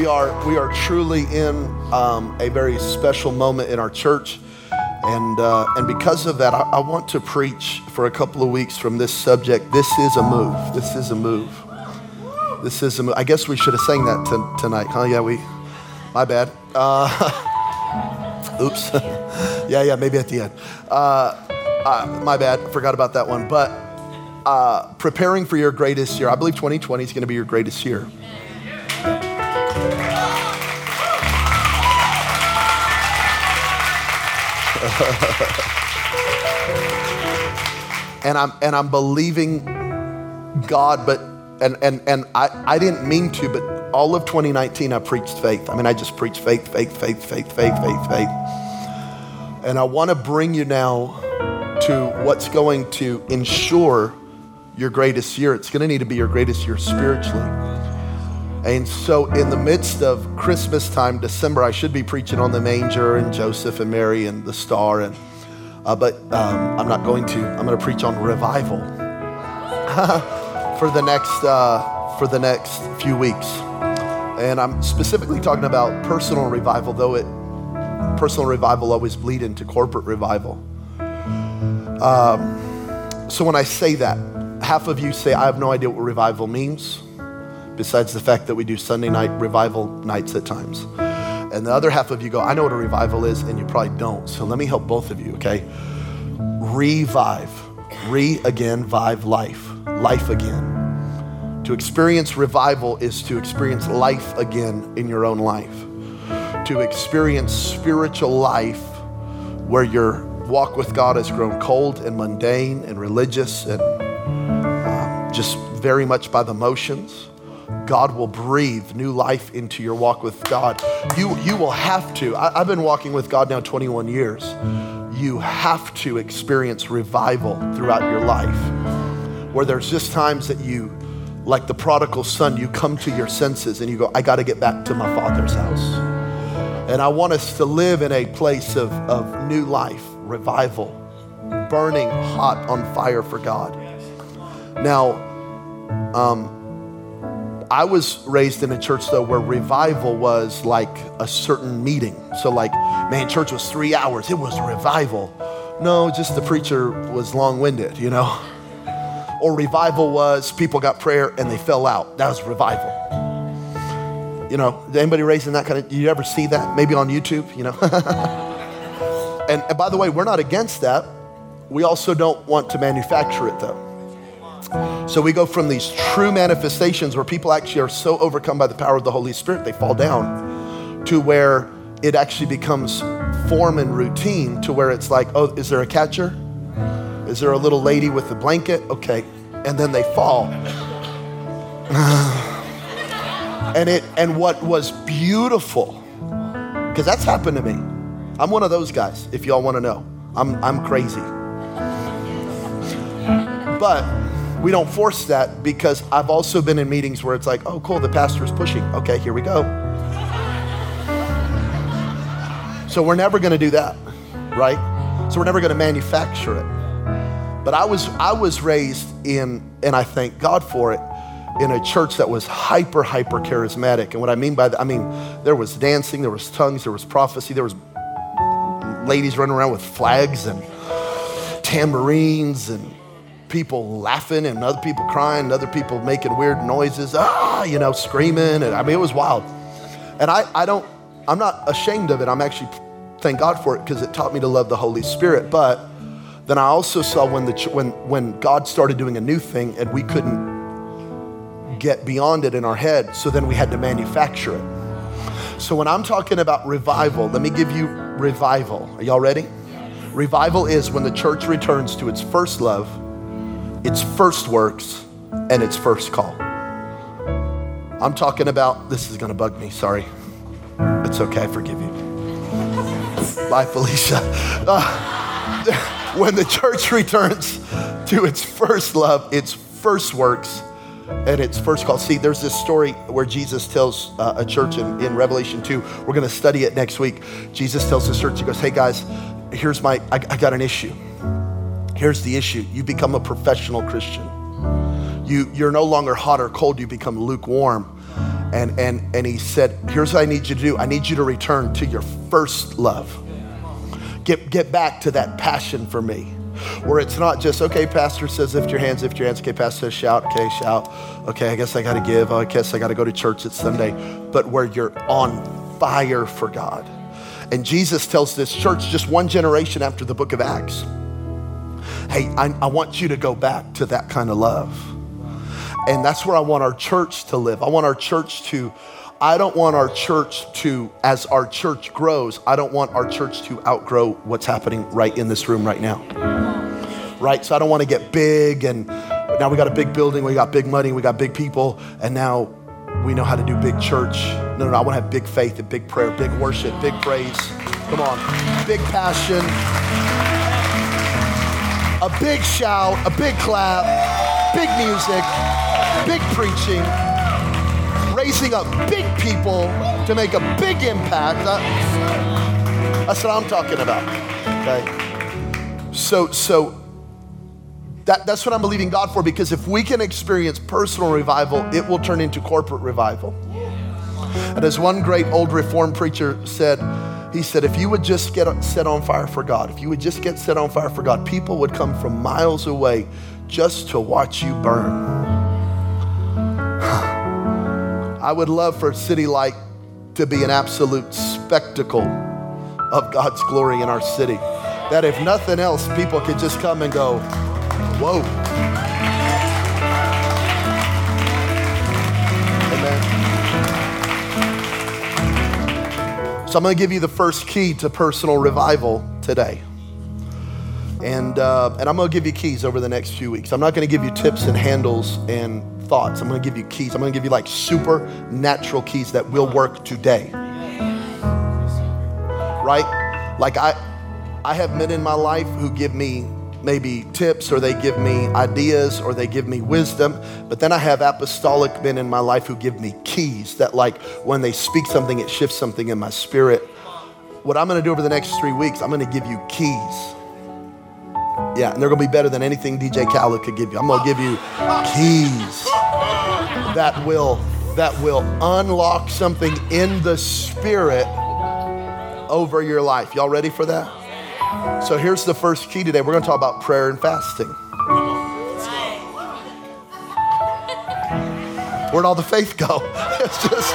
we are we are truly in um, a very special moment in our church, and uh, and because of that, I, I want to preach for a couple of weeks from this subject. This is a move. This is a move. This is a move. I guess we should have sang that t- tonight, huh? Yeah, we. My bad. Uh, oops. yeah, yeah. Maybe at the end. Uh, uh, my bad. Forgot about that one. But uh, preparing for your greatest year. I believe 2020 is going to be your greatest year. and I'm and I'm believing God, but and and and I, I didn't mean to, but all of 2019 I preached faith. I mean, I just preached faith, faith, faith, faith, faith, faith, faith. And I want to bring you now to what's going to ensure your greatest year. It's going to need to be your greatest year spiritually. And so, in the midst of Christmas time, December, I should be preaching on the manger and Joseph and Mary and the star. And uh, but um, I'm not going to. I'm going to preach on revival for the next uh, for the next few weeks. And I'm specifically talking about personal revival, though it personal revival always bleed into corporate revival. Um, so when I say that, half of you say I have no idea what revival means besides the fact that we do Sunday night revival nights at times. And the other half of you go, I know what a revival is, and you probably don't. So let me help both of you, okay? Revive. Re again, vive life. Life again. To experience revival is to experience life again in your own life. To experience spiritual life where your walk with God has grown cold and mundane and religious and uh, just very much by the motions God will breathe new life into your walk with God. You, you will have to. I, have been walking with God now 21 years. You have to experience revival throughout your life where there's just times that you, like the prodigal son, you come to your senses and you go, I got to get back to my father's house. And I want us to live in a place of, of new life, revival, burning hot on fire for God. Now, um, I was raised in a church though where revival was like a certain meeting. So like, man, church was three hours. It was revival. No, just the preacher was long-winded, you know. Or revival was people got prayer and they fell out. That was revival. You know, anybody raised in that kind of? You ever see that? Maybe on YouTube, you know. and, and by the way, we're not against that. We also don't want to manufacture it though. So we go from these true manifestations where people actually are so overcome by the power of the Holy Spirit, they fall down, to where it actually becomes form and routine to where it's like, oh, is there a catcher? Is there a little lady with a blanket? Okay. And then they fall. and it and what was beautiful, because that's happened to me. I'm one of those guys, if y'all want to know. I'm I'm crazy. But we don't force that because I've also been in meetings where it's like, oh, cool, the pastor is pushing. Okay, here we go. So we're never going to do that, right? So we're never going to manufacture it. But I was I was raised in, and I thank God for it, in a church that was hyper hyper charismatic. And what I mean by that, I mean there was dancing, there was tongues, there was prophecy, there was ladies running around with flags and tambourines and people laughing and other people crying and other people making weird noises, ah, you know, screaming. And I mean, it was wild. And I, I don't, I'm not ashamed of it. I'm actually, thank God for it because it taught me to love the Holy Spirit. But then I also saw when, the, when, when God started doing a new thing and we couldn't get beyond it in our head. So then we had to manufacture it. So when I'm talking about revival, let me give you revival. Are y'all ready? Revival is when the church returns to its first love its first works, and its first call. I'm talking about, this is gonna bug me, sorry. It's okay, I forgive you. Bye, Felicia. Uh, when the church returns to its first love, its first works, and its first call. See, there's this story where Jesus tells uh, a church in, in Revelation 2, we're gonna study it next week. Jesus tells the church, he goes, hey guys, here's my, I, I got an issue. Here's the issue you become a professional Christian. You, you're no longer hot or cold, you become lukewarm. And, and, and he said, Here's what I need you to do I need you to return to your first love. Get, get back to that passion for me. Where it's not just, okay, pastor says lift your hands, lift your hands. Okay, pastor says shout, okay, shout. Okay, I guess I got to give. I guess I got to go to church. It's Sunday. But where you're on fire for God. And Jesus tells this church just one generation after the book of Acts hey, I, I want you to go back to that kind of love. And that's where I want our church to live. I want our church to, I don't want our church to, as our church grows, I don't want our church to outgrow what's happening right in this room right now. Right? So I don't want to get big and now we got a big building, we got big money, we got big people, and now we know how to do big church. No, no, no I want to have big faith and big prayer, big worship, big praise. Come on, big passion a big shout, a big clap, big music, big preaching, raising up big people to make a big impact. Uh, that's what I'm talking about. Okay. So, so that, that's what I'm believing God for because if we can experience personal revival, it will turn into corporate revival. And as one great old reformed preacher said, he said, if you would just get set on fire for God, if you would just get set on fire for God, people would come from miles away just to watch you burn. I would love for a City Light to be an absolute spectacle of God's glory in our city. That if nothing else, people could just come and go, whoa. So I'm going to give you the first key to personal revival today. And, uh, and I'm going to give you keys over the next few weeks. I'm not going to give you tips and handles and thoughts. I'm going to give you keys. I'm going to give you like supernatural keys that will work today. Right? Like I, I have men in my life who give me maybe tips or they give me ideas or they give me wisdom. But then I have apostolic men in my life who give me keys that, like, when they speak something, it shifts something in my spirit. What I'm gonna do over the next three weeks, I'm gonna give you keys. Yeah, and they're gonna be better than anything DJ Khaled could give you. I'm gonna give you keys that will that will unlock something in the spirit over your life. Y'all ready for that? So here's the first key today. We're going to talk about prayer and fasting. Where'd all the faith go? It's just,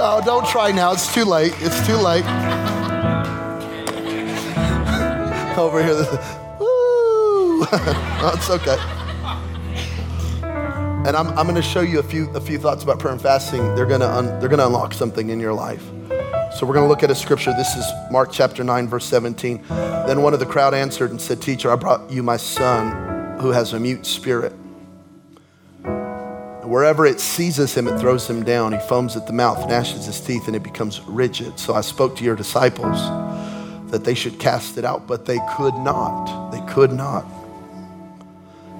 oh, don't try now. It's too late. It's too late. Over here, woo. no, it's okay. And I'm, I'm going to show you a few, a few thoughts about prayer and fasting. They're going to un, they're going to unlock something in your life. So we're going to look at a scripture. This is Mark chapter 9, verse 17. Then one of the crowd answered and said, Teacher, I brought you my son who has a mute spirit. Wherever it seizes him, it throws him down. He foams at the mouth, gnashes his teeth, and it becomes rigid. So I spoke to your disciples that they should cast it out, but they could not. They could not.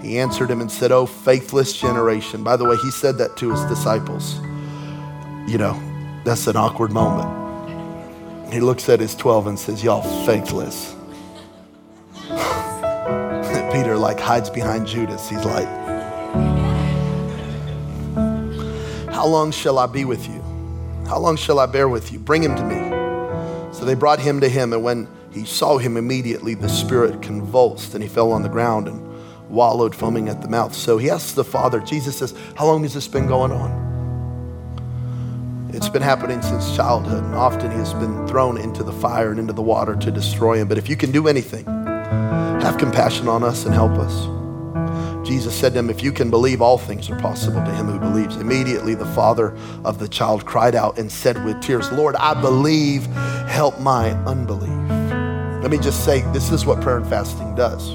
He answered him and said, Oh, faithless generation. By the way, he said that to his disciples. You know, that's an awkward moment. He looks at his 12 and says, Y'all faithless. Peter like hides behind Judas. He's like, How long shall I be with you? How long shall I bear with you? Bring him to me. So they brought him to him, and when he saw him immediately, the spirit convulsed, and he fell on the ground and wallowed, foaming at the mouth. So he asks the father, Jesus says, How long has this been going on? It's been happening since childhood, and often he has been thrown into the fire and into the water to destroy him. But if you can do anything, have compassion on us and help us. Jesus said to him, If you can believe, all things are possible to him who believes. Immediately, the father of the child cried out and said with tears, Lord, I believe, help my unbelief. Let me just say, this is what prayer and fasting does.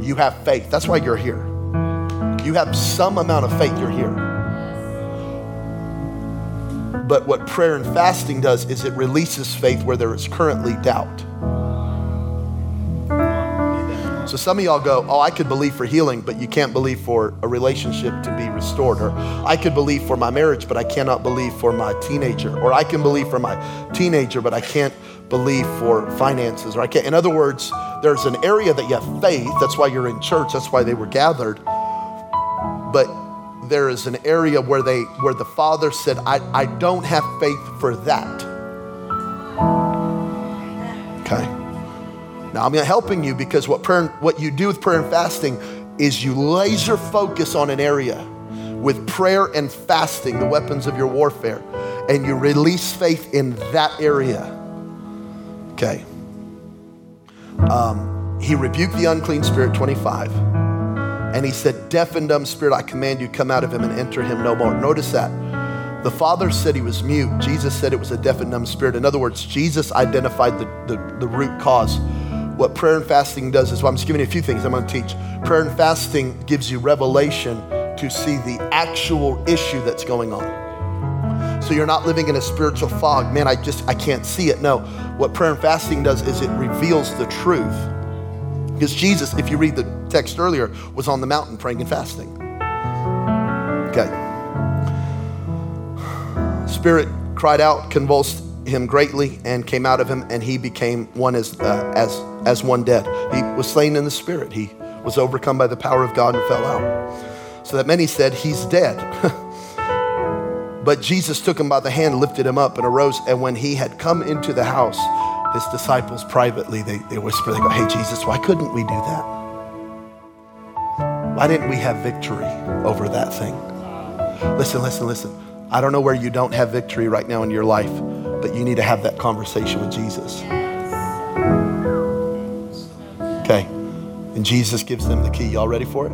You have faith. That's why you're here. You have some amount of faith, you're here. But what prayer and fasting does is it releases faith where there is currently doubt. So some of y'all go, Oh, I could believe for healing, but you can't believe for a relationship to be restored. Or I could believe for my marriage, but I cannot believe for my teenager. Or I can believe for my teenager, but I can't believe for finances. Or I can't. In other words, there's an area that you have faith. That's why you're in church. That's why they were gathered. But there is an area where they where the father said, I, I don't have faith for that. Okay. Now I'm helping you because what prayer what you do with prayer and fasting is you laser focus on an area with prayer and fasting, the weapons of your warfare, and you release faith in that area. Okay. Um, he rebuked the unclean spirit, 25. And he said, Deaf and dumb spirit, I command you, come out of him and enter him no more. Notice that. The Father said he was mute. Jesus said it was a deaf and dumb spirit. In other words, Jesus identified the, the, the root cause. What prayer and fasting does is, well, I'm just giving you a few things I'm going to teach. Prayer and fasting gives you revelation to see the actual issue that's going on. So you're not living in a spiritual fog. Man, I just, I can't see it. No. What prayer and fasting does is it reveals the truth. Because Jesus, if you read the text earlier, was on the mountain praying and fasting. Okay. Spirit cried out, convulsed him greatly, and came out of him, and he became one as, uh, as, as one dead. He was slain in the spirit. He was overcome by the power of God and fell out. So that many said, He's dead. but Jesus took him by the hand, lifted him up, and arose. And when he had come into the house, his disciples privately, they, they whisper, they go, Hey, Jesus, why couldn't we do that? Why didn't we have victory over that thing? Listen, listen, listen. I don't know where you don't have victory right now in your life, but you need to have that conversation with Jesus. Okay. And Jesus gives them the key. Y'all ready for it?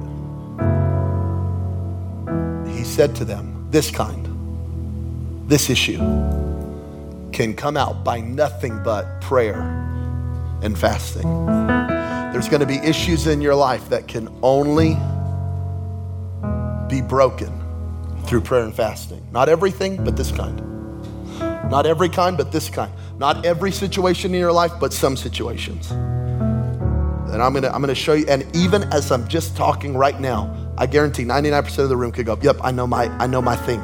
He said to them, This kind, this issue can come out by nothing but prayer and fasting. There's going to be issues in your life that can only be broken through prayer and fasting. Not everything, but this kind. Not every kind, but this kind. Not every situation in your life, but some situations. And I'm gonna, I'm gonna show you, and even as I'm just talking right now, I guarantee 99% of the room could go, yep, I know my, I know my thing.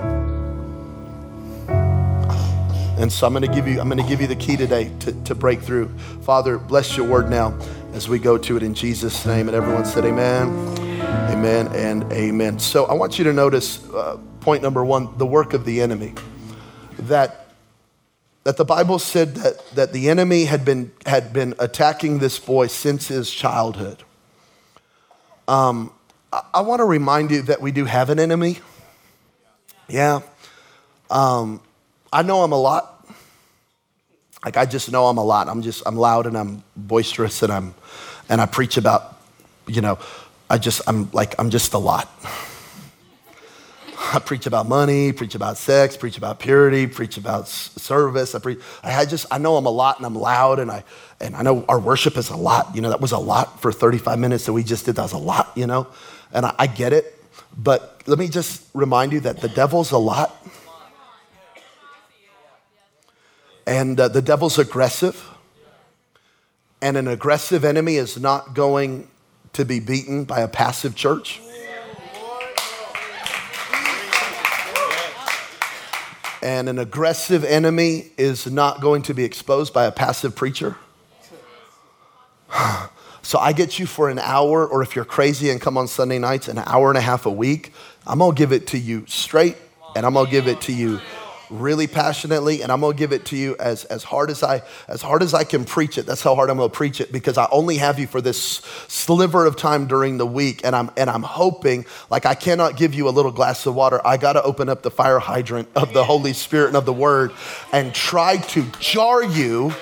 And so I'm gonna give you, I'm gonna give you the key today to, to break through. Father, bless your word now as we go to it in Jesus' name. And everyone said, Amen, Amen, and Amen. So I want you to notice uh, point number one, the work of the enemy. That that the Bible said that, that the enemy had been, had been attacking this boy since his childhood. Um, I, I want to remind you that we do have an enemy. Yeah. Um, I know I'm a lot. Like I just know I'm a lot. I'm just I'm loud and I'm boisterous and I'm and I preach about, you know, I just I'm like I'm just a lot. I preach about money, preach about sex, preach about purity, preach about service. I preach. I just I know I'm a lot and I'm loud and I and I know our worship is a lot. You know that was a lot for 35 minutes that we just did. That was a lot. You know, and I, I get it. But let me just remind you that the devil's a lot, and uh, the devil's aggressive, and an aggressive enemy is not going to be beaten by a passive church. And an aggressive enemy is not going to be exposed by a passive preacher. So I get you for an hour, or if you're crazy and come on Sunday nights, an hour and a half a week. I'm gonna give it to you straight, and I'm gonna give it to you really passionately and i'm going to give it to you as, as hard as i as hard as i can preach it. That's how hard i'm going to preach it because i only have you for this sliver of time during the week and i'm and i'm hoping like i cannot give you a little glass of water. I got to open up the fire hydrant of the holy spirit and of the word and try to jar you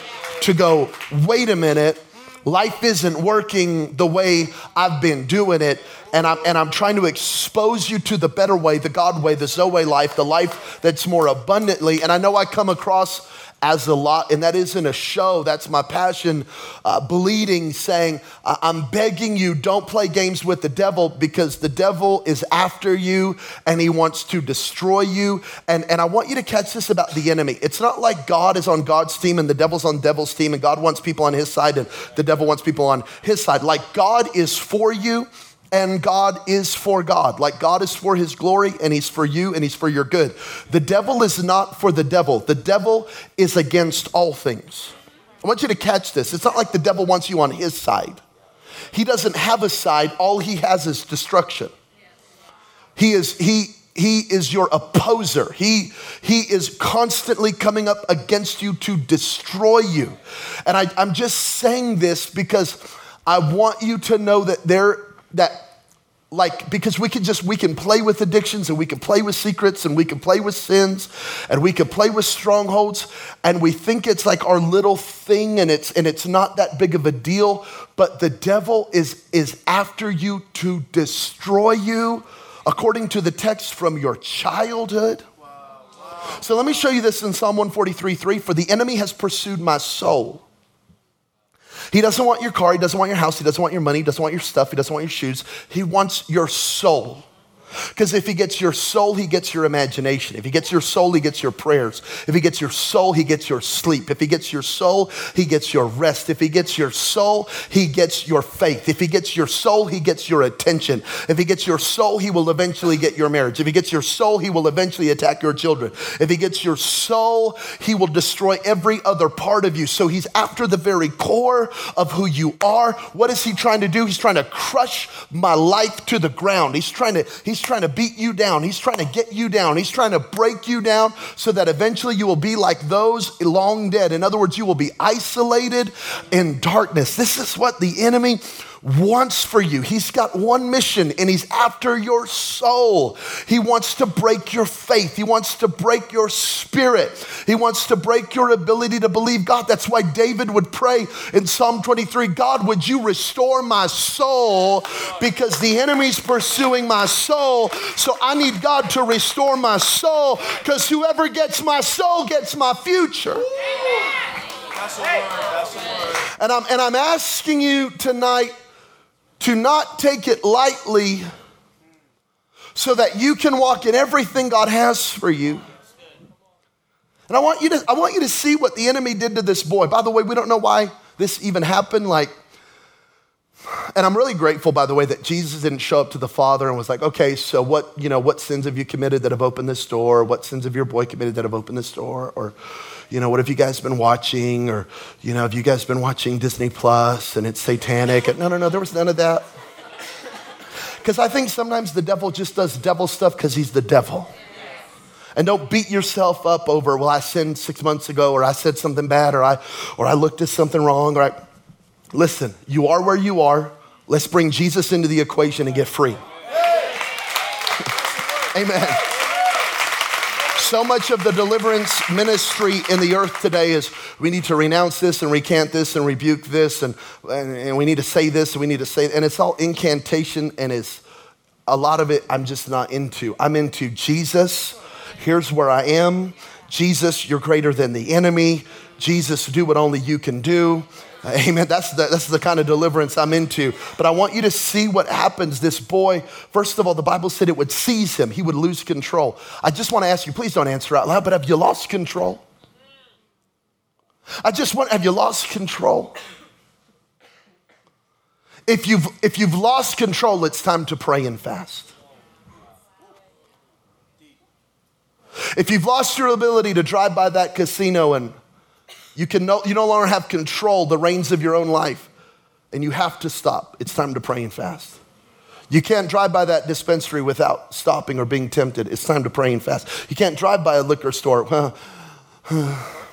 to go wait a minute. Life isn't working the way I've been doing it. And I'm, and I'm trying to expose you to the better way, the God way, the Zoe life, the life that's more abundantly. And I know I come across as a lot, and that isn't a show. That's my passion, uh, bleeding, saying, I'm begging you, don't play games with the devil because the devil is after you and he wants to destroy you. And, and I want you to catch this about the enemy. It's not like God is on God's team and the devil's on devil's team, and God wants people on his side and the devil wants people on his side. Like God is for you and God is for God. Like God is for his glory and he's for you and he's for your good. The devil is not for the devil, the devil is against all things. I want you to catch this. It's not like the devil wants you on his side. He doesn't have a side, all he has is destruction. He is he he is your opposer. He, he is constantly coming up against you to destroy you. And I, I'm just saying this because I want you to know that there, that like because we can just we can play with addictions and we can play with secrets and we can play with sins and we can play with strongholds. And we think it's like our little thing and it's and it's not that big of a deal. But the devil is is after you to destroy you according to the text from your childhood. So let me show you this in psalm 143 3 for the enemy has pursued my soul he doesn't want your car, he doesn't want your house, he doesn't want your money, he doesn't want your stuff, he doesn't want your shoes. He wants your soul. Because if he gets your soul, he gets your imagination. If he gets your soul, he gets your prayers. If he gets your soul, he gets your sleep. If he gets your soul, he gets your rest. If he gets your soul, he gets your faith. If he gets your soul, he gets your attention. If he gets your soul, he will eventually get your marriage. If he gets your soul, he will eventually attack your children. If he gets your soul, he will destroy every other part of you. So he's after the very core of who you are. What is he trying to do? He's trying to crush my life to the ground. He's trying to, he's trying to beat you down. He's trying to get you down. He's trying to break you down so that eventually you will be like those long dead. In other words, you will be isolated in darkness. This is what the enemy wants for you. He's got one mission and he's after your soul. He wants to break your faith. He wants to break your spirit. He wants to break your ability to believe God. That's why David would pray in Psalm 23 God, would you restore my soul? Because the enemy's pursuing my soul. So I need God to restore my soul because whoever gets my soul gets my future. And I'm, and I'm asking you tonight to not take it lightly so that you can walk in everything God has for you. And I want you to, I want you to see what the enemy did to this boy. By the way, we don't know why this even happened. Like, and I'm really grateful, by the way, that Jesus didn't show up to the father and was like, okay, so what, you know, what sins have you committed that have opened this door? What sins have your boy committed that have opened this door? Or, you know, what have you guys been watching? Or, you know, have you guys been watching Disney Plus and it's satanic? No, no, no, there was none of that. Because I think sometimes the devil just does devil stuff because he's the devil. And don't beat yourself up over, well, I sinned six months ago, or I said something bad, or I, or I looked at something wrong, or I. Listen, you are where you are. Let's bring Jesus into the equation and get free. Amen. So much of the deliverance ministry in the earth today is we need to renounce this and recant this and rebuke this and, and, and we need to say this and we need to say, and it's all incantation and it's a lot of it I'm just not into. I'm into Jesus. Here's where I am. Jesus, you're greater than the enemy. Jesus, do what only you can do. Amen. That's the, that's the kind of deliverance I'm into. But I want you to see what happens. This boy, first of all, the Bible said it would seize him, he would lose control. I just want to ask you, please don't answer out loud, but have you lost control? I just want, have you lost control? If you've, if you've lost control, it's time to pray and fast. If you've lost your ability to drive by that casino and you, can no, you no longer have control, the reins of your own life, and you have to stop. It's time to pray and fast. You can't drive by that dispensary without stopping or being tempted. It's time to pray and fast. You can't drive by a liquor store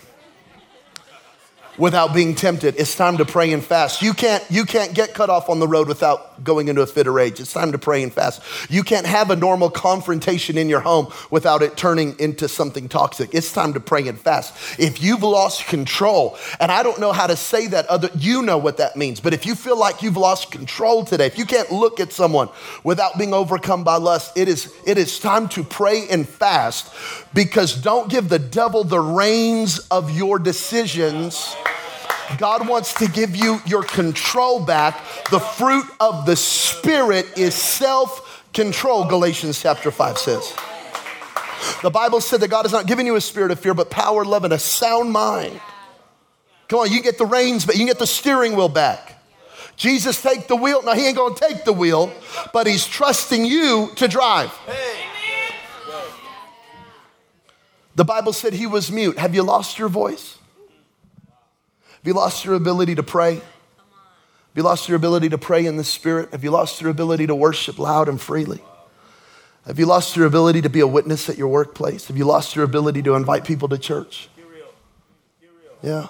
without being tempted. It's time to pray and fast. You can't, you can't get cut off on the road without going into a fit of rage. It's time to pray and fast. You can't have a normal confrontation in your home without it turning into something toxic. It's time to pray and fast. If you've lost control, and I don't know how to say that other, you know what that means, but if you feel like you've lost control today, if you can't look at someone without being overcome by lust, it is, it is time to pray and fast because don't give the devil the reins of your decisions. God wants to give you your control back. The fruit of the Spirit is self control, Galatians chapter 5 says. The Bible said that God has not given you a spirit of fear, but power, love, and a sound mind. Come on, you get the reins, but you get the steering wheel back. Jesus take the wheel. Now he ain't gonna take the wheel, but he's trusting you to drive. The Bible said he was mute. Have you lost your voice? Have you lost your ability to pray? Have you lost your ability to pray in the Spirit? Have you lost your ability to worship loud and freely? Have you lost your ability to be a witness at your workplace? Have you lost your ability to invite people to church? Yeah.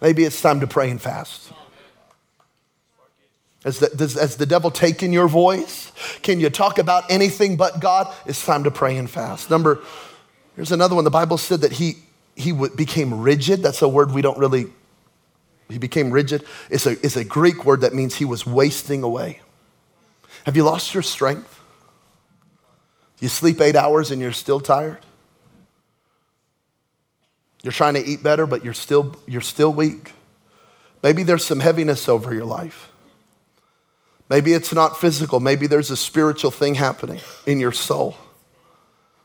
Maybe it's time to pray and fast. Has the, does, has the devil taken your voice? Can you talk about anything but God? It's time to pray and fast. Number, here's another one. The Bible said that he, he w- became rigid. That's a word we don't really, he became rigid. It's a, it's a Greek word that means he was wasting away. Have you lost your strength? You sleep eight hours and you're still tired? You're trying to eat better, but you're still, you're still weak. Maybe there's some heaviness over your life. Maybe it's not physical. Maybe there's a spiritual thing happening in your soul.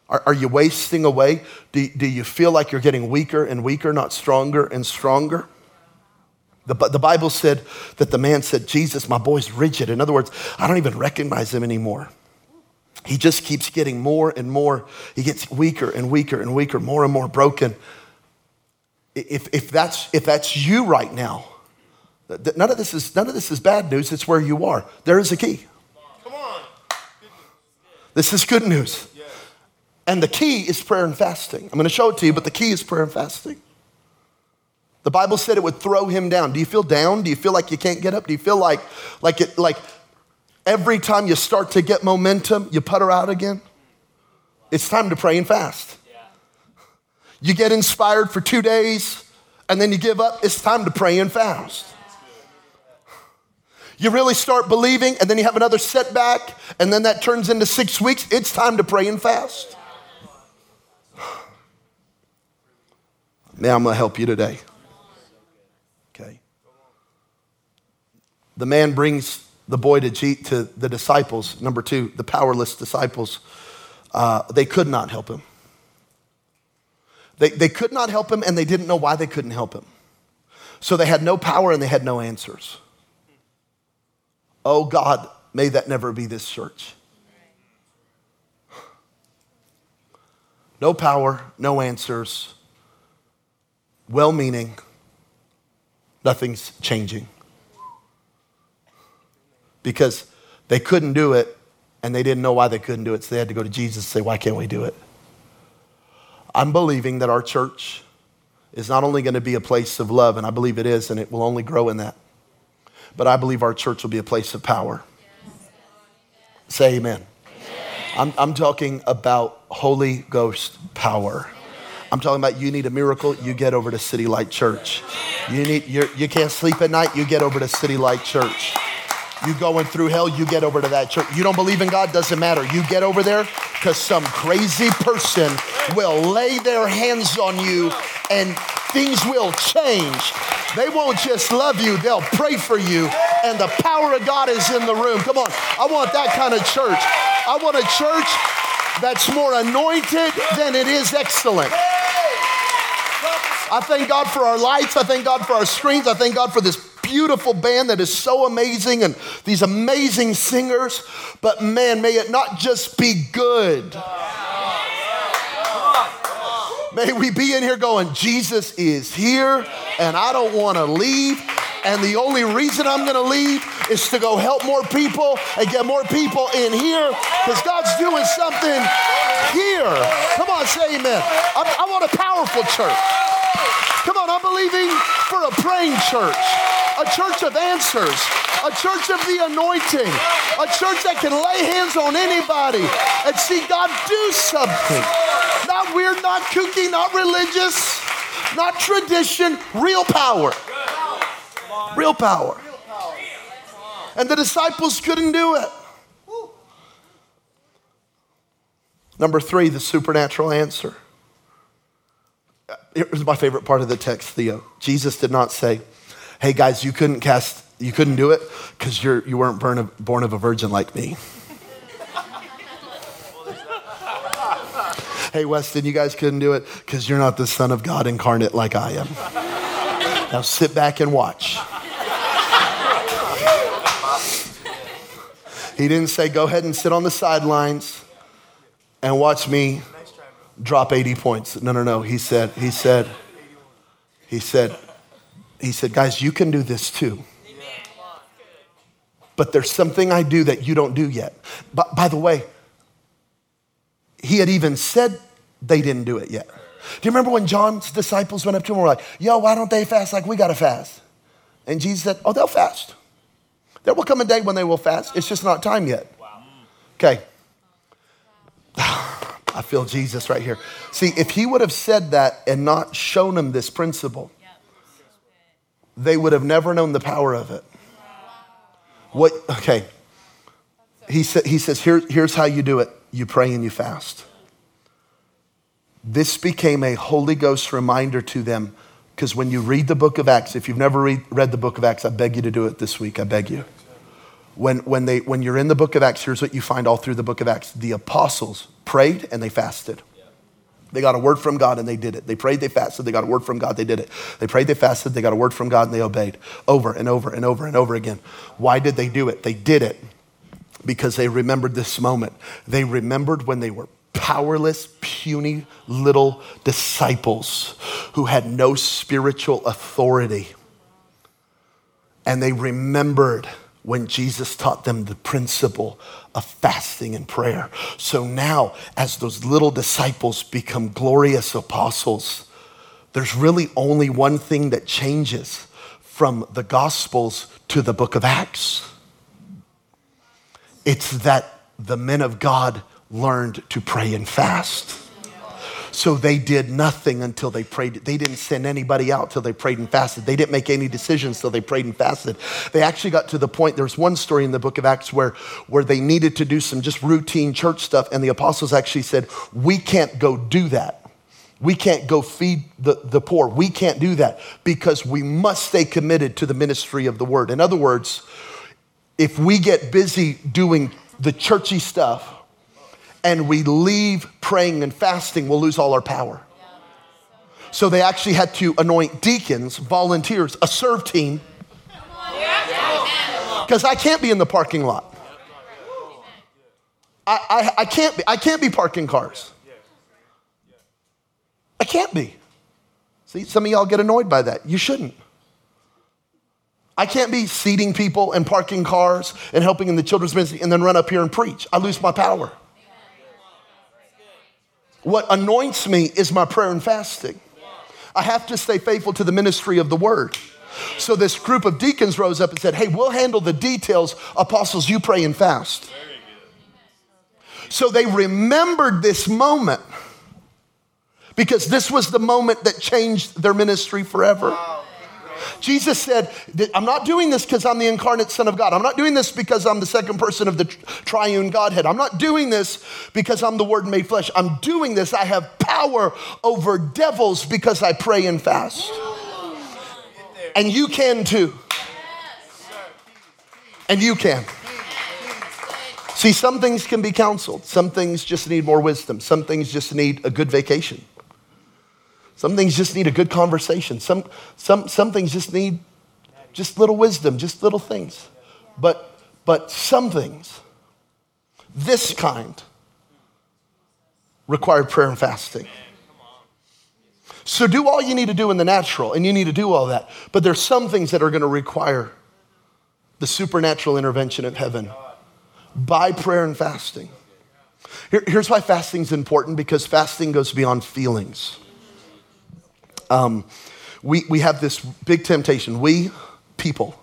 Are, are you wasting away? Do, do you feel like you're getting weaker and weaker, not stronger and stronger? The, the Bible said that the man said, Jesus, my boy's rigid. In other words, I don't even recognize him anymore. He just keeps getting more and more. He gets weaker and weaker and weaker, more and more broken. If, if, that's, if that's you right now, none of, this is, none of this is bad news. It's where you are. There is a key. Come on. This is good news. And the key is prayer and fasting. I'm going to show it to you, but the key is prayer and fasting. The Bible said it would throw him down. Do you feel down? Do you feel like you can't get up? Do you feel like, like, it, like every time you start to get momentum, you putter out again? It's time to pray and fast. You get inspired for two days and then you give up. It's time to pray and fast. You really start believing and then you have another setback and then that turns into six weeks. It's time to pray and fast. Now I'm going to help you today. The man brings the boy to, to the disciples. Number two, the powerless disciples. Uh, they could not help him. They, they could not help him, and they didn't know why they couldn't help him. So they had no power and they had no answers. Oh God, may that never be this church. No power, no answers, well meaning, nothing's changing. Because they couldn't do it and they didn't know why they couldn't do it, so they had to go to Jesus and say, Why can't we do it? I'm believing that our church is not only going to be a place of love, and I believe it is, and it will only grow in that, but I believe our church will be a place of power. Say amen. I'm, I'm talking about Holy Ghost power. I'm talking about you need a miracle, you get over to City Light Church. You, need, you can't sleep at night, you get over to City Light Church. You going through hell, you get over to that church. You don't believe in God, doesn't matter. You get over there because some crazy person will lay their hands on you and things will change. They won't just love you, they'll pray for you, and the power of God is in the room. Come on, I want that kind of church. I want a church that's more anointed than it is excellent. I thank God for our lights. I thank God for our screens. I thank God for this beautiful band that is so amazing and these amazing singers. But man, may it not just be good. May we be in here going, Jesus is here and I don't want to leave. And the only reason I'm going to leave is to go help more people and get more people in here because God's doing something here. Come on, say amen. I, I want a powerful church. Come on, I'm believing for a praying church a church of answers, a church of the anointing, a church that can lay hands on anybody and see God do something. Not weird, not kooky, not religious, not tradition, real power. Real power. And the disciples couldn't do it. Number three, the supernatural answer. Here's my favorite part of the text, Theo. Jesus did not say, hey guys, you couldn't cast, you couldn't do it because you're you weren't born of, born of a virgin like me. hey Weston, you guys couldn't do it because you're not the Son of God incarnate like I am. now sit back and watch. He didn't say, go ahead and sit on the sidelines and watch me drop 80 points. No, no, no. He said, he said, he said, he said, Guys, you can do this too. But there's something I do that you don't do yet. But by the way, he had even said they didn't do it yet. Do you remember when John's disciples went up to him and were like, Yo, why don't they fast like we got to fast? And Jesus said, Oh, they'll fast. There will come a day when they will fast. It's just not time yet. Okay. I feel Jesus right here. See, if he would have said that and not shown them this principle, they would have never known the power of it. What, okay. He, sa- he says, Here, here's how you do it you pray and you fast. This became a Holy Ghost reminder to them because when you read the book of Acts, if you've never read, read the book of Acts, I beg you to do it this week. I beg you. When, when, they, when you're in the book of Acts, here's what you find all through the book of Acts the apostles prayed and they fasted. They got a word from God and they did it. They prayed, they fasted, they got a word from God, they did it. They prayed, they fasted, they got a word from God and they obeyed over and over and over and over again. Why did they do it? They did it because they remembered this moment. They remembered when they were powerless, puny little disciples who had no spiritual authority. And they remembered when Jesus taught them the principle of fasting and prayer. So now, as those little disciples become glorious apostles, there's really only one thing that changes from the Gospels to the book of Acts. It's that the men of God learned to pray and fast. So they did nothing until they prayed. They didn't send anybody out till they prayed and fasted. They didn't make any decisions till they prayed and fasted. They actually got to the point, there's one story in the book of Acts where, where they needed to do some just routine church stuff, and the apostles actually said, We can't go do that. We can't go feed the, the poor. We can't do that because we must stay committed to the ministry of the word. In other words, if we get busy doing the churchy stuff, and we leave praying and fasting, we'll lose all our power. So they actually had to anoint deacons, volunteers, a serve team. Because I can't be in the parking lot. I, I, I, can't be, I can't be parking cars. I can't be. See, some of y'all get annoyed by that. You shouldn't. I can't be seating people and parking cars and helping in the children's ministry and then run up here and preach. I lose my power. What anoints me is my prayer and fasting. I have to stay faithful to the ministry of the word. So this group of deacons rose up and said, Hey, we'll handle the details. Apostles, you pray and fast. So they remembered this moment because this was the moment that changed their ministry forever. Jesus said, I'm not doing this because I'm the incarnate Son of God. I'm not doing this because I'm the second person of the triune Godhead. I'm not doing this because I'm the Word made flesh. I'm doing this. I have power over devils because I pray and fast. And you can too. And you can. See, some things can be counseled. Some things just need more wisdom. Some things just need a good vacation. Some things just need a good conversation. Some, some, some things just need just little wisdom, just little things. But, but some things, this kind, require prayer and fasting. So do all you need to do in the natural, and you need to do all that. But there's some things that are going to require the supernatural intervention of heaven by prayer and fasting. Here, here's why fasting is important because fasting goes beyond feelings. Um, we, we have this big temptation. We, people,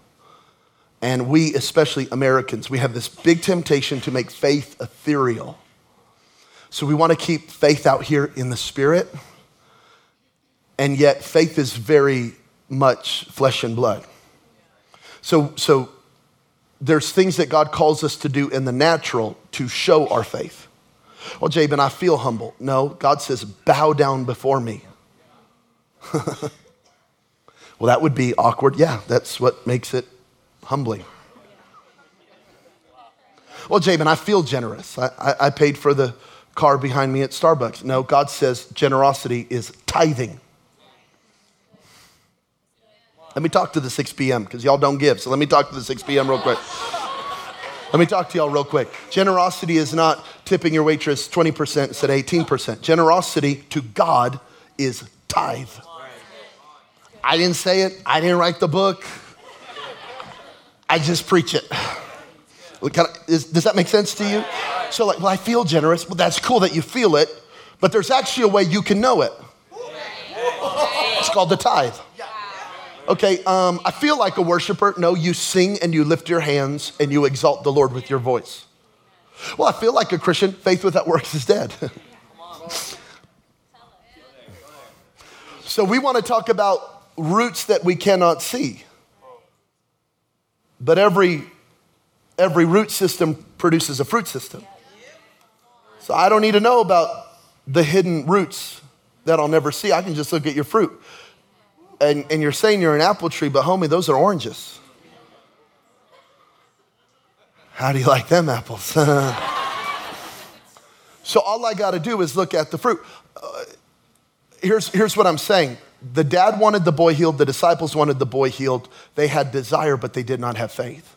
and we, especially Americans, we have this big temptation to make faith ethereal. So we want to keep faith out here in the spirit, and yet faith is very much flesh and blood. So, so there's things that God calls us to do in the natural to show our faith. Well, Jabin, I feel humble. No, God says, bow down before me. well, that would be awkward. Yeah, that's what makes it humbling. Well, Jabin, I feel generous. I, I, I paid for the car behind me at Starbucks. No, God says generosity is tithing. Let me talk to the 6 p.m. because y'all don't give. So let me talk to the 6 p.m. real quick. Let me talk to y'all real quick. Generosity is not tipping your waitress 20% instead of 18%. Generosity to God is tithe. I didn't say it, I didn't write the book. I just preach it. Is, does that make sense to you? So, like, well, I feel generous. Well, that's cool that you feel it, but there's actually a way you can know it. It's called the tithe. Okay, um, I feel like a worshiper. No, you sing and you lift your hands and you exalt the Lord with your voice. Well, I feel like a Christian. Faith without works is dead. so we want to talk about roots that we cannot see. But every every root system produces a fruit system. So I don't need to know about the hidden roots that I'll never see. I can just look at your fruit. And, and you're saying you're an apple tree, but homie, those are oranges. How do you like them apples? so all I got to do is look at the fruit. Uh, here's, here's what I'm saying the dad wanted the boy healed, the disciples wanted the boy healed. They had desire, but they did not have faith.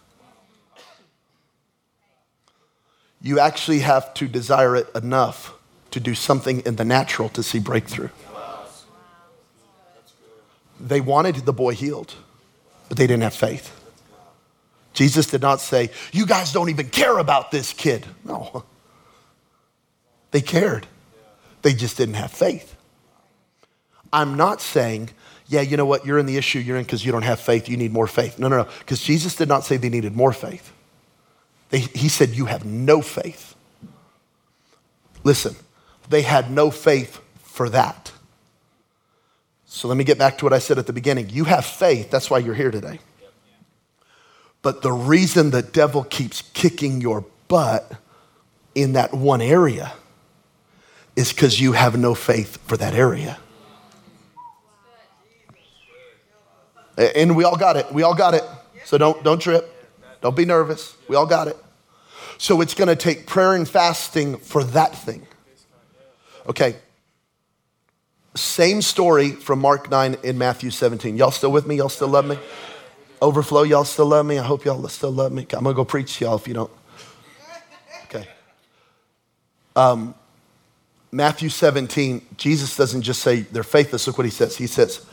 You actually have to desire it enough to do something in the natural to see breakthrough. They wanted the boy healed, but they didn't have faith. Jesus did not say, You guys don't even care about this kid. No. They cared. They just didn't have faith. I'm not saying, yeah, you know what, you're in the issue you're in because you don't have faith, you need more faith. No, no, no, because Jesus did not say they needed more faith. They, he said, You have no faith. Listen, they had no faith for that. So let me get back to what I said at the beginning. You have faith, that's why you're here today. But the reason the devil keeps kicking your butt in that one area is because you have no faith for that area. And we all got it. We all got it. So don't, don't trip. Don't be nervous. We all got it. So it's going to take prayer and fasting for that thing. Okay. Same story from Mark 9 in Matthew 17. Y'all still with me? Y'all still love me? Overflow, y'all still love me? I hope y'all still love me. I'm going to go preach y'all if you don't. Okay. Um, Matthew 17, Jesus doesn't just say they're faithless. Look what he says. He says,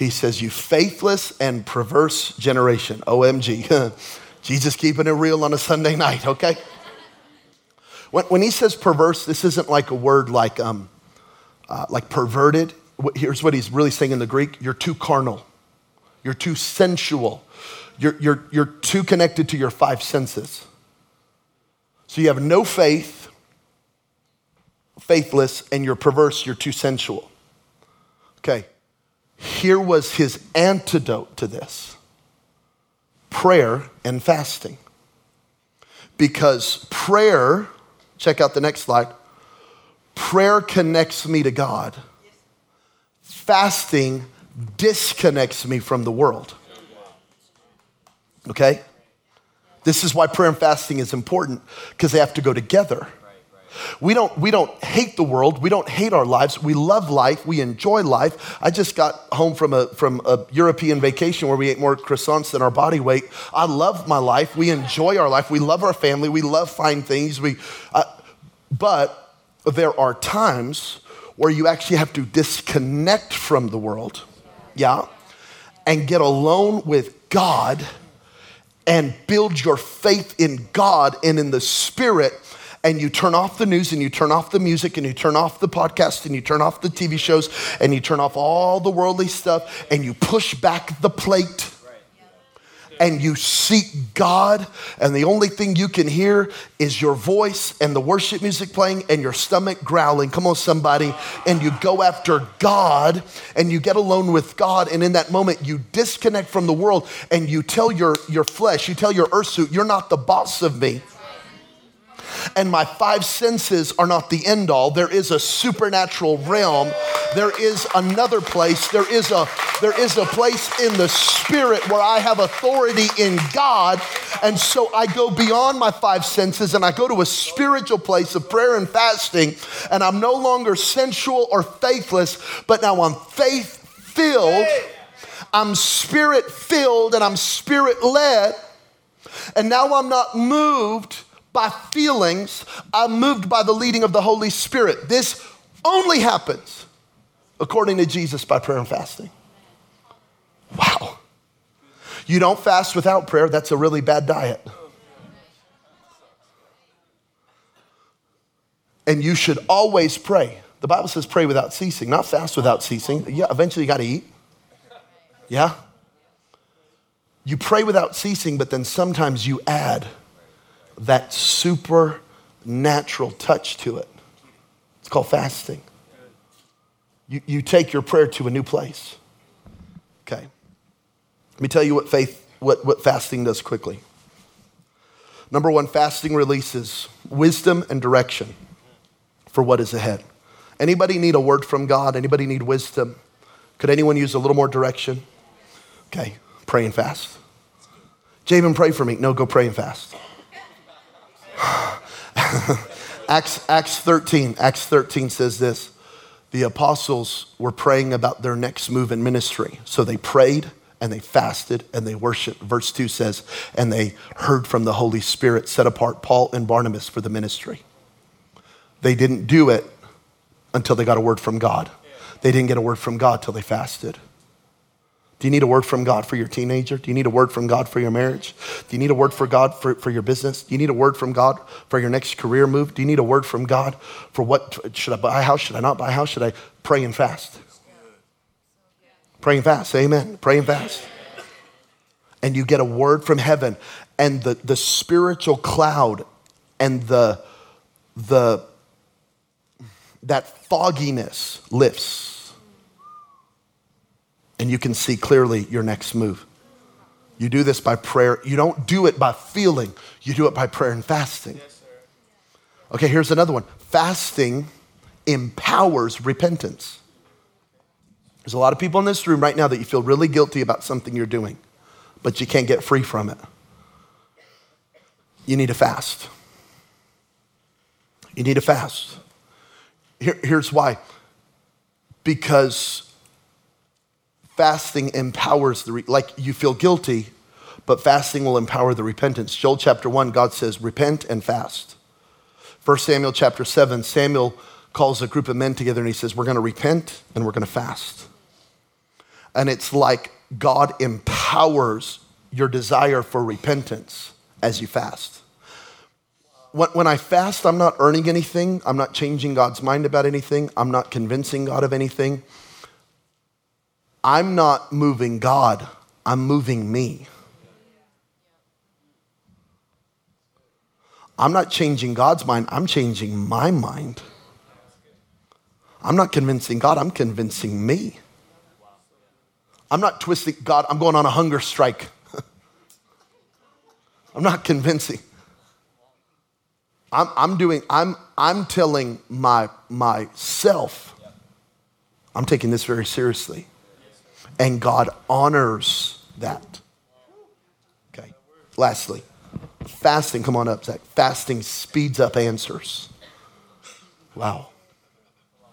he says, You faithless and perverse generation. OMG. Jesus keeping it real on a Sunday night, okay? When, when he says perverse, this isn't like a word like, um, uh, like perverted. Here's what he's really saying in the Greek you're too carnal, you're too sensual, you're, you're, you're too connected to your five senses. So you have no faith, faithless, and you're perverse, you're too sensual. Okay. Here was his antidote to this prayer and fasting. Because prayer, check out the next slide, prayer connects me to God, fasting disconnects me from the world. Okay? This is why prayer and fasting is important because they have to go together. We don't, we don't hate the world. We don't hate our lives. We love life. We enjoy life. I just got home from a, from a European vacation where we ate more croissants than our body weight. I love my life. We enjoy our life. We love our family. We love fine things. We, uh, but there are times where you actually have to disconnect from the world, yeah, and get alone with God and build your faith in God and in the Spirit and you turn off the news and you turn off the music and you turn off the podcast and you turn off the TV shows and you turn off all the worldly stuff and you push back the plate and you seek God, and the only thing you can hear is your voice and the worship music playing and your stomach growling. Come on, somebody. And you go after God and you get alone with God, and in that moment, you disconnect from the world and you tell your, your flesh, you tell your earth suit, you're not the boss of me and my five senses are not the end all. There is a supernatural realm. There is another place. There is a there is a place in the spirit where I have authority in God. And so I go beyond my five senses and I go to a spiritual place of prayer and fasting. And I'm no longer sensual or faithless, but now I'm faith filled. I'm spirit filled and I'm spirit led. And now I'm not moved by feelings. I'm moved by the leading of the Holy Spirit. This only happens according to Jesus by prayer and fasting. Wow. You don't fast without prayer, that's a really bad diet. And you should always pray. The Bible says pray without ceasing, not fast without ceasing. Yeah, eventually you got to eat. Yeah? You pray without ceasing, but then sometimes you add that supernatural touch to it. It's called fasting. You, you take your prayer to a new place. Okay. Let me tell you what faith, what, what fasting does quickly. Number one, fasting releases wisdom and direction for what is ahead. Anybody need a word from God? Anybody need wisdom? Could anyone use a little more direction? Okay, pray and fast. Jabin, pray for me. No, go pray and fast. Acts, Acts 13. Acts 13 says this. The apostles were praying about their next move in ministry. So they prayed and they fasted and they worshiped. Verse 2 says, and they heard from the Holy Spirit, set apart Paul and Barnabas for the ministry. They didn't do it until they got a word from God. They didn't get a word from God till they fasted. Do you need a word from God for your teenager? Do you need a word from God for your marriage? Do you need a word for God for, for your business? Do you need a word from God for your next career move? Do you need a word from God for what should I buy a house? Should I not buy a house? Should I pray and fast? Pray and fast. Amen. Pray and fast. And you get a word from heaven, and the, the spiritual cloud and the the that fogginess lifts and you can see clearly your next move. You do this by prayer. You don't do it by feeling, you do it by prayer and fasting. Okay, here's another one fasting empowers repentance. There's a lot of people in this room right now that you feel really guilty about something you're doing, but you can't get free from it. You need to fast. You need to fast. Here, here's why because fasting empowers the, re- like you feel guilty, but fasting will empower the repentance. Joel chapter 1, God says, repent and fast. 1 Samuel chapter 7, Samuel calls a group of men together and he says, We're going to repent and we're going to fast. And it's like God empowers your desire for repentance as you fast. When, I fast, I'm not earning anything. I'm not changing God's mind about anything. I'm not convincing God of anything. I'm not moving God, I'm moving me. I'm not changing God's mind, I'm changing my mind. I'm not convincing God, I'm convincing me. I'm not twisting God, I'm going on a hunger strike. I'm not convincing. I'm, I'm doing, I'm, I'm telling my, myself, I'm taking this very seriously. And God honors that. Okay. Lastly, fasting, come on up, Zach. Fasting speeds up answers. Wow.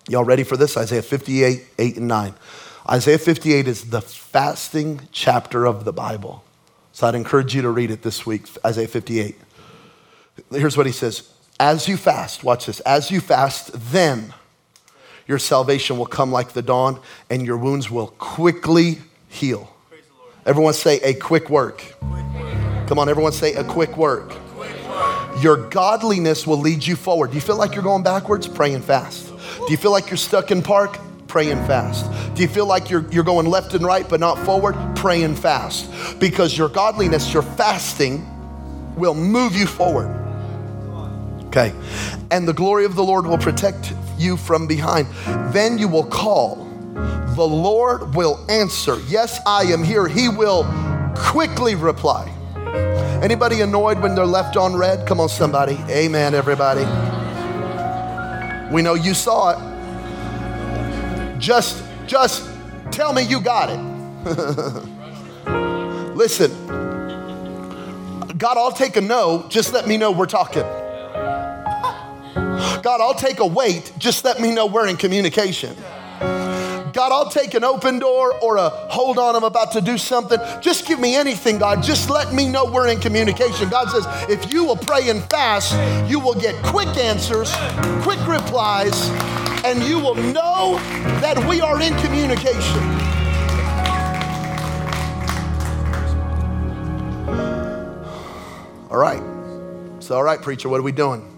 Y'all ready for this? Isaiah 58, 8 and 9. Isaiah 58 is the fasting chapter of the Bible. So I'd encourage you to read it this week, Isaiah 58. Here's what he says As you fast, watch this, as you fast, then your salvation will come like the dawn, and your wounds will quickly heal. Everyone say a quick work. Come on, everyone say a quick work. Your godliness will lead you forward. Do you feel like you're going backwards? Pray and fast. Do you feel like you're stuck in park? Pray and fast. Do you feel like you're, you're going left and right but not forward? Praying fast. Because your godliness, your fasting, will move you forward. Okay. And the glory of the Lord will protect you from behind. Then you will call. The Lord will answer. Yes, I am here. He will quickly reply. Anybody annoyed when they're left on read? Come on, somebody. Amen, everybody. We know you saw it. Just, just tell me you got it. Listen, God, I'll take a no. Just let me know we're talking. God, I'll take a wait. Just let me know we're in communication. God, I'll take an open door or a hold on, I'm about to do something. Just give me anything, God. Just let me know we're in communication. God says, if you will pray and fast, you will get quick answers, quick replies, and you will know that we are in communication. All right. So, all right, preacher, what are we doing?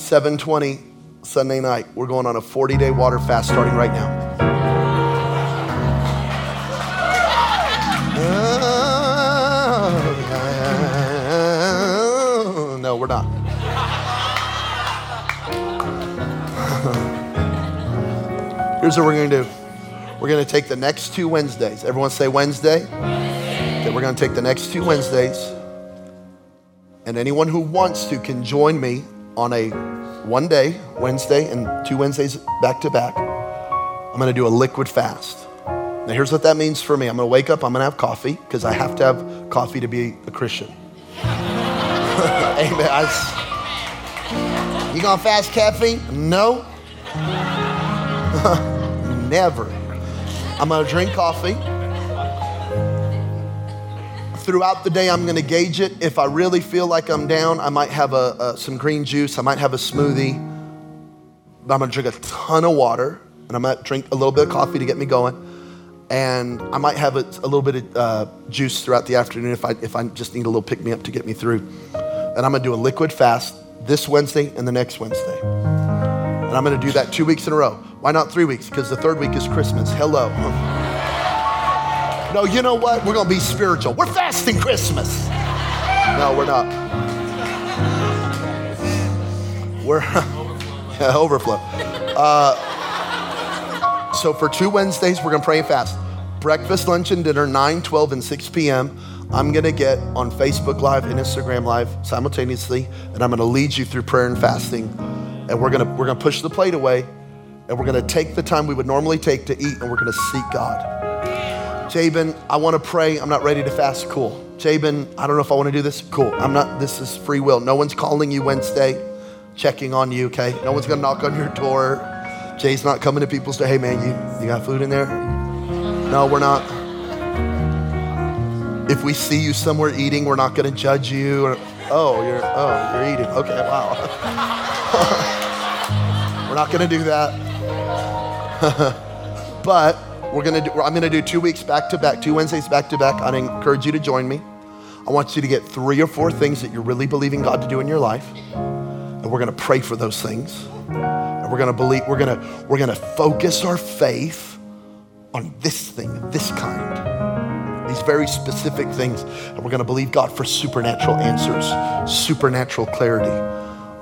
720 Sunday night, we're going on a 40 day water fast starting right now. Oh, no, we're not. Here's what we're going to do. We're going to take the next two Wednesdays. Everyone say Wednesday. Okay, we're going to take the next two Wednesdays. And anyone who wants to can join me on a one day, Wednesday, and two Wednesdays back to back. I'm to do a liquid fast. Now, here's what that means for me I'm to wake up, I'm to have coffee, because I have to have coffee to be a Christian. Amen. I, you to fast caffeine? No. Never. I'm gonna drink coffee. Throughout the day, I'm gonna gauge it. If I really feel like I'm down, I might have a, a, some green juice, I might have a smoothie. But I'm gonna drink a ton of water, and I might drink a little bit of coffee to get me going. And I might have a, a little bit of uh, juice throughout the afternoon if I, if I just need a little pick me up to get me through. And I'm gonna do a liquid fast this Wednesday and the next Wednesday. And I'm gonna do that two weeks in a row. Why not three weeks? Because the third week is Christmas. Hello. No, you know what? We're gonna be spiritual. We're fasting Christmas. No, we're not. We're yeah, overflow. Uh, so for two Wednesdays, we're gonna pray and fast. Breakfast, lunch, and dinner, 9, 12, and 6 p.m. I'm gonna get on Facebook Live and Instagram Live simultaneously, and I'm gonna lead you through prayer and fasting and we're gonna we're gonna push the plate away and we're gonna take the time we would normally take to eat and we're gonna seek God. Jabin, I wanna pray. I'm not ready to fast. Cool. Jabin, I don't know if I wanna do this. Cool. I'm not, this is free will. No one's calling you Wednesday, checking on you, okay? No one's gonna knock on your door. Jay's not coming to people's door. Hey man, you, you got food in there? No, we're not. If we see you somewhere eating, we're not gonna judge you. Or, oh, you're oh, you're eating. Okay, wow. We're not going to do that. but we're to do, I'm going to do two weeks back to back, two Wednesdays back to back. I'd encourage you to join me. I want you to get three or four things that you're really believing God to do in your life. And we're going to pray for those things. And we're going to believe, we're going to, we're going to focus our faith on this thing, this kind. These very specific things. And we're going to believe God for supernatural answers, supernatural clarity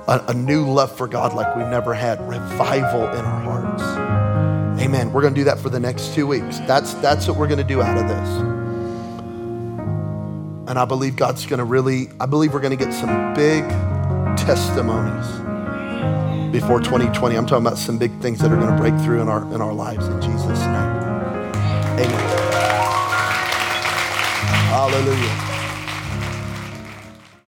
a, a new love for God like we've never had, revival in our hearts. Amen. We're going to do that for the next two weeks. That's, that's what we're going to do out of this. And I believe God's going to really, I believe we're going to get some big testimonies before 2020. I'm talking about some big things that are going to break through in our, in our lives in Jesus' name. Amen. Hallelujah.